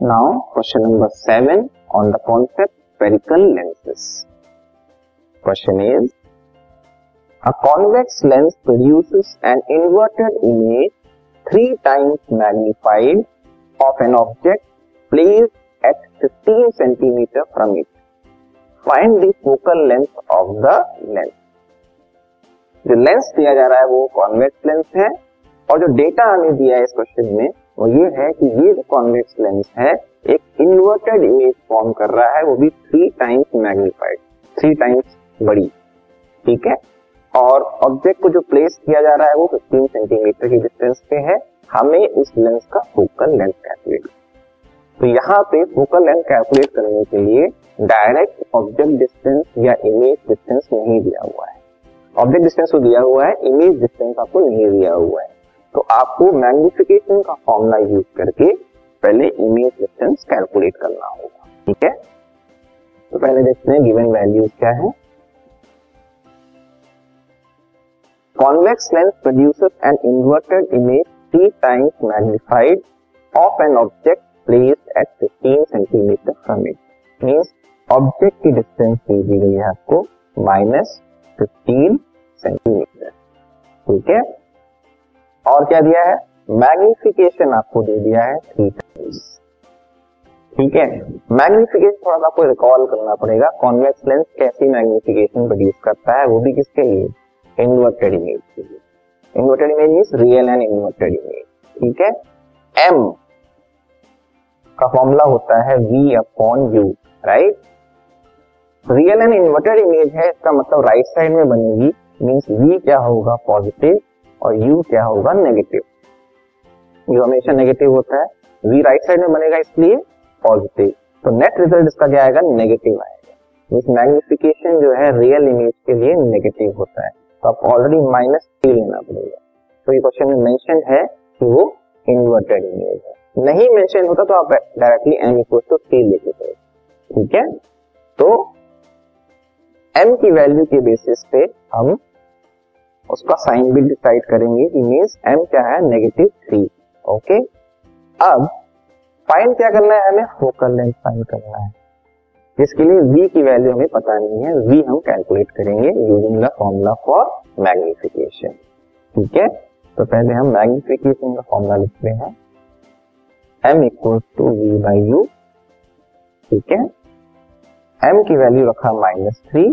Now, question number 7 on the concept spherical lenses. Question is A convex lens produces an inverted image three times magnified of an object placed at 15 centimeter from it. Find the focal length of the lens. जो lens दिया जा रहा है वो convex lens है और जो data हमें दिया है इस क्वेश्चन में वो ये है कि ये जो कॉन्वेक्स लेंस है, एक इन्वर्टेड इमेज फॉर्म कर रहा है, वो भी three times magnified three times बड़ी, ठीक है? और ऑब्जेक्ट को जो प्लेस किया जा रहा है, वो 15 सेंटीमीटर की डिस्टेंस पे है। हमें इस लेंस का फोकल लेंथ कैलकुलेट तो यहाँ पे फोकल लेंथ कैलकुलेट करने के लिए डायरेक्ट ऑब्जेक्ट डिस्टेंस या इमेज डिस्टेंस नहीं दिया हुआ है। ऑब्जेक्ट डिस्टेंस तो दिया हुआ है इमेज डिस्टेंस आपको नहीं दिया हुआ है। तो आपको मैग्निफिकेशन का फॉर्मूला यूज़ करके पहले इमेज डिस्टेंस कैलकुलेट करना होगा, ठीक है? तो पहले देखते हैं गिवन वैल्यूज़ क्या है। Convex lens produces an inverted image three times magnified of an object placed at 15 centimetre from it means object की डिस्टेंस दे दी गई है आपको माइनस फिफ्टीन सेंटीमीटर ठीक है? और क्या दिया है? मैग्निफिकेशन आपको दे दिया है थ्री टाइम्स ठीक है? मैग्निफिकेशन थोड़ा सा आपको रिकॉल करना पड़ेगा कॉन्वेक्स लेंस कैसी मैग्निफिकेशन प्रोड्यूस करता है, वो भी किसके लिए? इन्वर्टेड इमेज के लिए। Inverted image mean real and inverted image ठीक है? एम का फॉर्मूला होता है V upon U right real and inverted image है, इसका मतलब राइट साइड में बनेगी मीन्स वी क्या होगा? पॉजिटिव और यू क्या होगा नेगेटिव यू हमेशा नेगेटिव होता है। वी राइट साइड में बनेगा इसलिए पॉजिटिव तो नेट रिज़ल्ट इसका क्या आएगा? नेगेटिव आएगा। इस मैग्निफिकेशन जो है रियल इमेज के लिए नेगेटिव होता है। तो आपको ऑलरेडी माइनस थ्री लेना पड़ेगा। तो ये क्वेश्चन में मेंशन है कि वो इन्वर्टेड इमेज है। नहीं मेंशन होता तो आप directly M equal to three लेके थे ठीक है? तो एम की वैल्यू के बेसिस पे हम उसका साइन भी डिसाइड करेंगे, इमेज एम क्या है? नेगेटिव थ्री ओके अब फाइंड क्या करना है हमें? फोकल लेंथ फाइंड करना है। जिसके लिए v की वैल्यू हमें पता नहीं है। v हम कैलकुलेट करेंगे using the formula for magnification ठीक है? तो पहले हम मैग्निफिकेशन का फॉर्मूला लिखते हैं। m equal to V by U ठीक है? m की वैल्यू रखा माइनस थ्री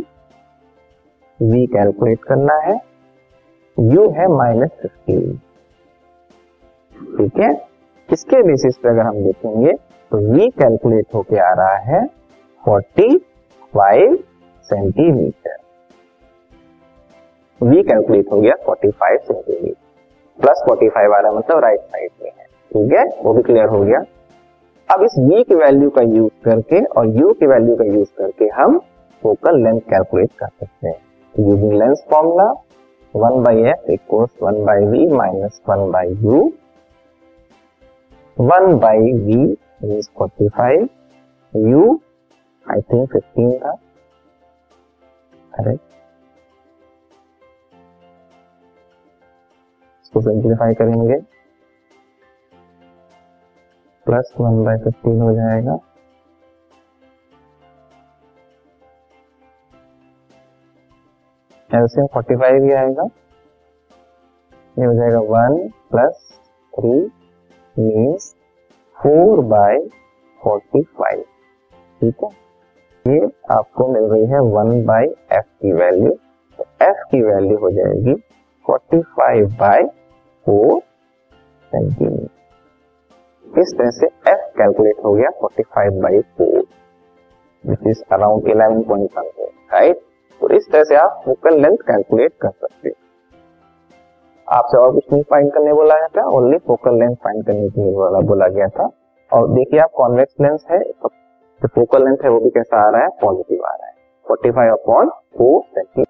v कैलकुलेट करना है। U है माइनस फिफ्टीन ठीक है? इसके बेसिस पे अगर हम देखेंगे तो v कैलकुलेट होके आ रहा है 45 सेंटीमीटर वी कैलकुलेट हो गया 45 सेंटीमीटर प्लस 45 आ रहा है मतलब राइट साइड में है। ठीक है? वो भी क्लियर हो गया। अब इस वी की वैल्यू का यूज़ करके और यू की वैल्यू का यूज़ करके हम फोकल लेंथ कैलकुलेट कर सकते हैं। Using lens formula one by F equals one by V minus one by U. One by V is forty five, U I think fifteen था। करेक्ट इसको simplify करेंगे। Plus one by fifteen हो जाएगा। LCM forty five ही आएगा। ये हो जाएगा one plus three means four by forty five ठीक है? ये आपको मिल रही है वन बाय एफ़ की वैल्यू तो एफ़ की वैल्यू हो जाएगी forty five by four centimetre इस तरह से एफ़ कैलकुलेट हो गया forty five by four which is around eleven point something right इस तरह से आप फोकल लेंथ कैलकुलेट कर सकते हैं। आपसे और कुछ नहीं फाइंड करने बोला गया था ओनली फोकल लेंथ फाइंड करने के लिए बोला, बोला गया था। और देखिए आप कॉन्वेक्स लेंस है तो फोकल लेंथ है वो भी कैसा आ रहा है? पॉजिटिव आ रहा है। Forty five upon four centimetre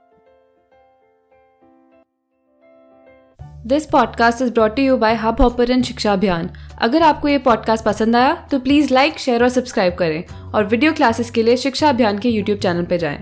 this podcast is brought you by Hubhopper Shiksha Abhiyan अगर आपको ये पॉडकास्ट पसंद आया तो प्लीज़ लाइक शेयर और सब्सक्राइब करें। और वीडियो क्लासेस के लिए शिक्षा अभियान के यूट्यूब चैनल पर जाएँ।